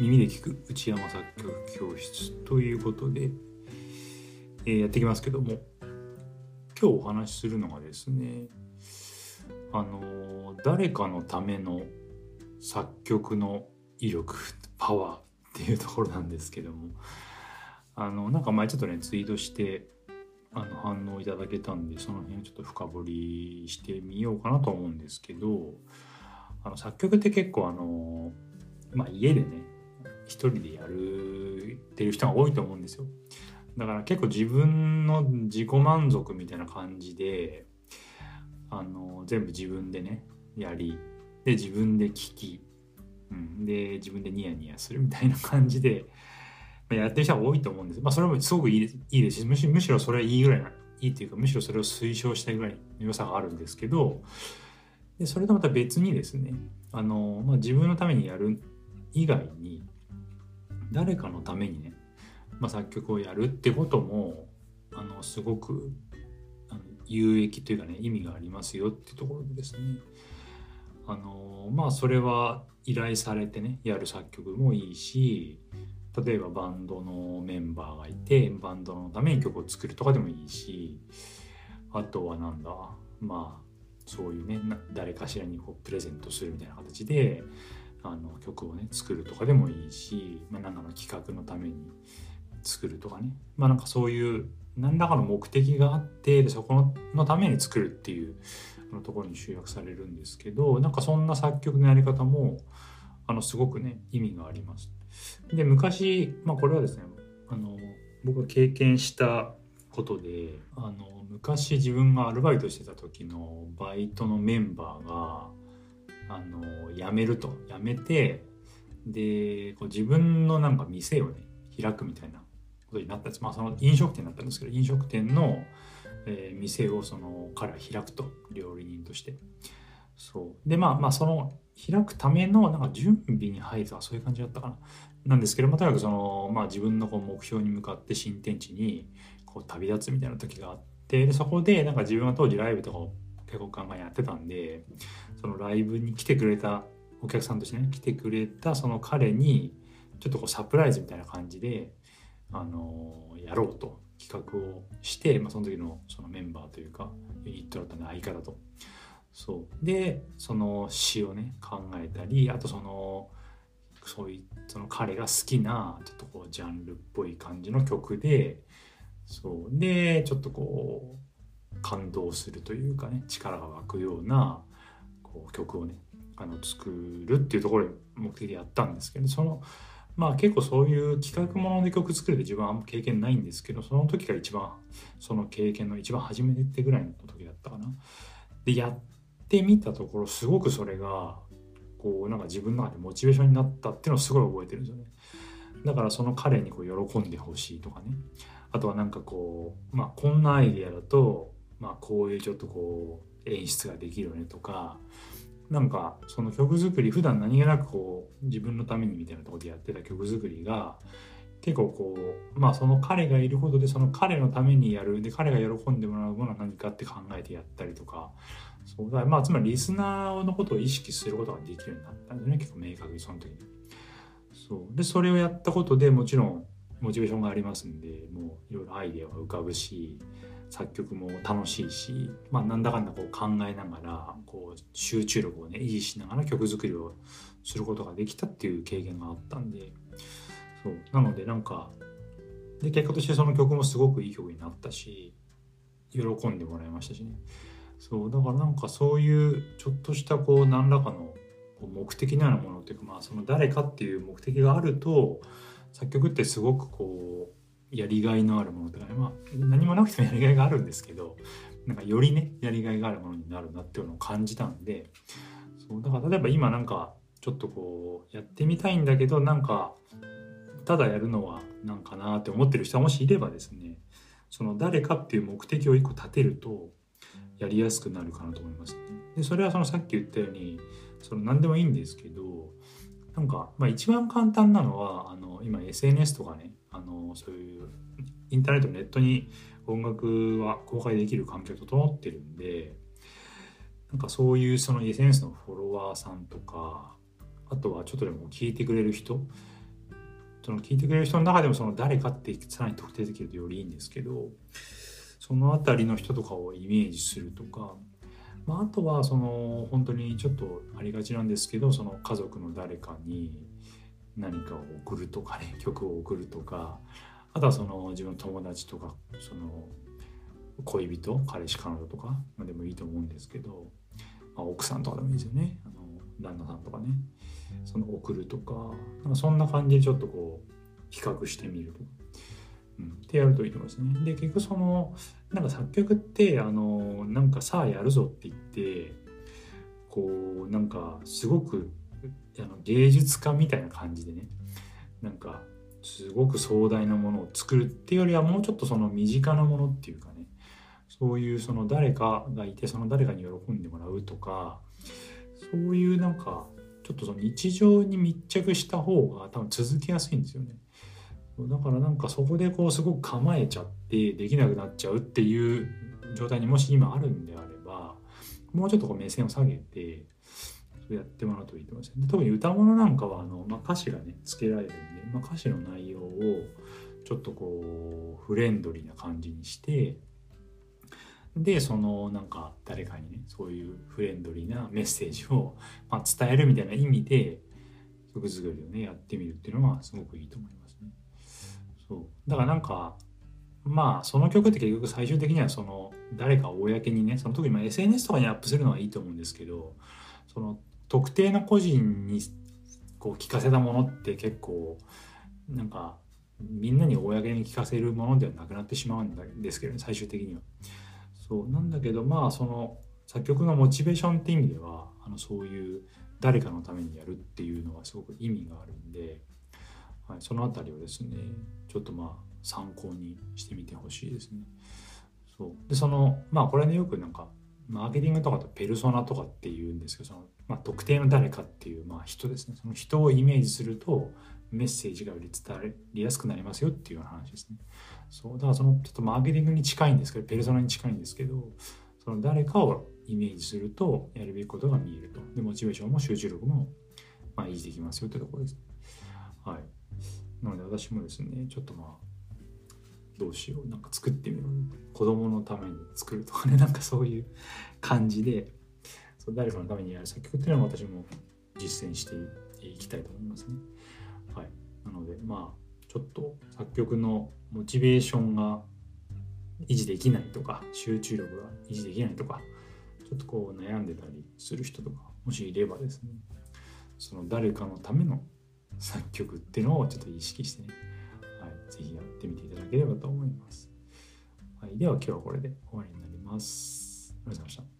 耳で聞く内山作曲教室ということで、えー、やっていきますけども今日お話しするのがですねあの誰かのための作曲の威力パワーっていうところなんですけどもあのなんか前ちょっとねツイートしてあの反応いただけたんでその辺をちょっと深掘りしてみようかなと思うんですけどあの作曲って結構あの、まあ、家でね一人でやるっていう人が多いと思うんですよだから結構自分の自己満足みたいな感じであの全部自分でねやりで自分で聞き、うん、で自分でニヤニヤするみたいな感じでやってる人が多いと思うんです。まあ、それもすごくいいですいいですしむしむしろそれはいいぐらいないいっていうかむしろそれを推奨したいぐらいの良さがあるんですけどでそれとまた別にですねあの、まあ、自分のためにやる以外に誰かのためにね、まあ、作曲をやるってこともあのすごく有益というかね意味がありますよってところでですね。あのまあそれは依頼されてねやる作曲もいいし例えばバンドのメンバーがいてバンドのために曲を作るとかでもいいしあとはなんだまあそういうね誰かしらにこうプレゼントするみたいな形であの曲をね作るとかでもいいし、まあ、何かの企画のために作るとかねまあなんかそういう何らかの目的があってそこのために作るっていうのところに集約されるんですけどなんかそんな作曲のやり方もあのすごくね意味があります。で昔、まあ、これはですねあの僕が経験したことであの昔自分がアルバイトしてた時のバイトのメンバーがあの辞めると。辞めてでこう自分のなんか店をね開くみたいなことになった。んですまあその飲食店だったんですけど飲食店の、えー、店をその彼は開くと。料理人として。そう。でまあまあその開くためのなんか準備に入るとかそういう感じだったかな。なんですけど、まあ、とにかくその、まあ、自分のこう目標に向かって新天地にこう旅立つみたいな時があってでそこでなんか自分は当時ライブとかを結構ガンガンやってたんでそのライブに来てくれたお客さんとしてね来てくれたその彼にちょっとこうサプライズみたいな感じで、あの、やろうと企画をして、まあ、その時のそのメンバーというかユニットだったんで相方と。そうでその詩をね考えたりあとそのそういその彼が好きなちょっとこうジャンルっぽい感じの曲でそうでちょっとこう感動するというかね力が湧くようなこう曲をねあの作るっていうところで目的でやったんですけどそのまあ結構そういう企画もので曲作るって自分はあんま経験ないんですけどその時が一番その経験の一番初めてぐらいの時だったかな。でやってみたところすごくそれがこうなんか自分の中でモチベーションになったっていうのをすごい覚えてるんですよね。だからその彼にこう喜んでほしいとかねあとはなんかこうまあこんなアイディアだとまあこういうちょっとこう演出ができるよねとかなんかその曲作り普段何気なくこう自分のためにみたいなとこでやってた曲作りが結構こうまあその彼がいることでその彼のためにやるで彼が喜んでもらうものは何かって考えてやったりとかそうだまあつまりリスナーのことを意識することができるようになったんですね結構明確にその時に。そうでそれをやったことでもちろんモチベーションがありますんでもういろいろアイデアが浮かぶし作曲も楽しいし、まあ、なんだかんだこう考えながらこう集中力をね維持しながら曲作りをすることができたっていう経験があったんでそう。なのでなんかで結果としてその曲もすごくいい曲になったし喜んでもらいましたしね。そう。だからなんかそういうちょっとしたこう何らかの目的のようなものっていうかまあその誰かっていう目的があると作曲ってすごくこうやりがいのあるものとかねまあ何もなくてもやりがいがあるんですけどなんかよりねやりがいがあるものになるなっていうのを感じたんでそうだから例えば今なんかちょっとこうやってみたいんだけどなんかただやるのはなんかなって思ってる人がもしいればですねその誰かっていう目的を一個立てるとやりやすくなるかなと思いますね。でそれはそのさっき言ったようにその何でもいいんですけどなんか、まあ、一番簡単なのはあの今 SNS とかねあのそういうインターネットネットに音楽は公開できる環境整ってるんでなんかそういうその SNS のフォロワーさんとかあとはちょっとでも聞いてくれる人その聞いてくれる人の中でもその誰かってさらに特定できるとよりいいんですけどその辺りの人とかをイメージするとか、まあ、あとはその本当にちょっとありがちなんですけどその家族の誰かに何かを送るとかね曲を送るとか。あとはその自分の友達とかその恋人彼氏彼女とかでもいいと思うんですけど、まあ、奥さんとかでもいいですよね。あの旦那さんとかね。その送るとか。なんかそんな感じでちょっとこう比較してみるとか、うん、ってやるといいと思いますね。で結局そのなんか作曲ってあのなんかさあやるぞって言ってこうなんかすごくあの芸術家みたいな感じでねなんかすごく壮大なものを作るっていうよりはもうちょっとその身近なものっていうかねそういうその誰かがいてその誰かに喜んでもらうとかそういうなんかちょっとその日常に密着した方が多分続けやすいんですよね。だからなんかそこでこうすごく構えちゃってできなくなっちゃうっていう状態にもし今あるんであればもうちょっとこう目線を下げてやってもらうといいと思いますで特に歌物なんかはあの、まあ、歌詞がねつけられるんで、まあ、歌詞の内容をちょっとこうフレンドリーな感じにしてでそのなんか誰かにねそういうフレンドリーなメッセージを、まあ、伝えるみたいな意味で曲作りをねやってみるっていうのはすごくいいと思いますね。そうだからなんかまあその曲って結局最終的にはその誰か公にねその時に SNS とかにアップするのはいいと思うんですけどその特定の個人にこう聞かせたものって結構なんかみんなに公に聞かせるものではなくなってしまうんですけどね最終的には。そうなんだけどまあその作曲のモチベーションって意味ではあのそういう誰かのためにやるっていうのはすごく意味があるんで、はい、その辺りをですねちょっとまあ参考にしてみてほしいですね。そうでそのまあこれねよくなんかマーケティングとかとペルソナとかっていうんですけどその、まあ、特定の誰かっていう、まあ、人ですね。その人をイメージするとメッセージがより伝わりやすくなりますよっていうような話ですね。そうだからそのちょっとマーケティングに近いんですけどペルソナに近いんですけどその誰かをイメージするとやるべきことが見えると。でモチベーションも集中力もまあ維持できますよというところです、はい。なので私もですねちょっとまあどうしよう。なんか作ってみる子供のために作るとかね。なんかそういう感じでそう誰かのためにやる作曲っていうのは私も実践していきたいと思いますねはいなのでまあちょっと作曲のモチベーションが維持できないとか集中力が維持できないとかちょっとこう悩んでたりする人とかもしいればですねその誰かのための作曲っていうのをちょっと意識してね、はい、ぜひやってみていただければと思います。はい、では今日はこれで終わりになります。ありがとうございました。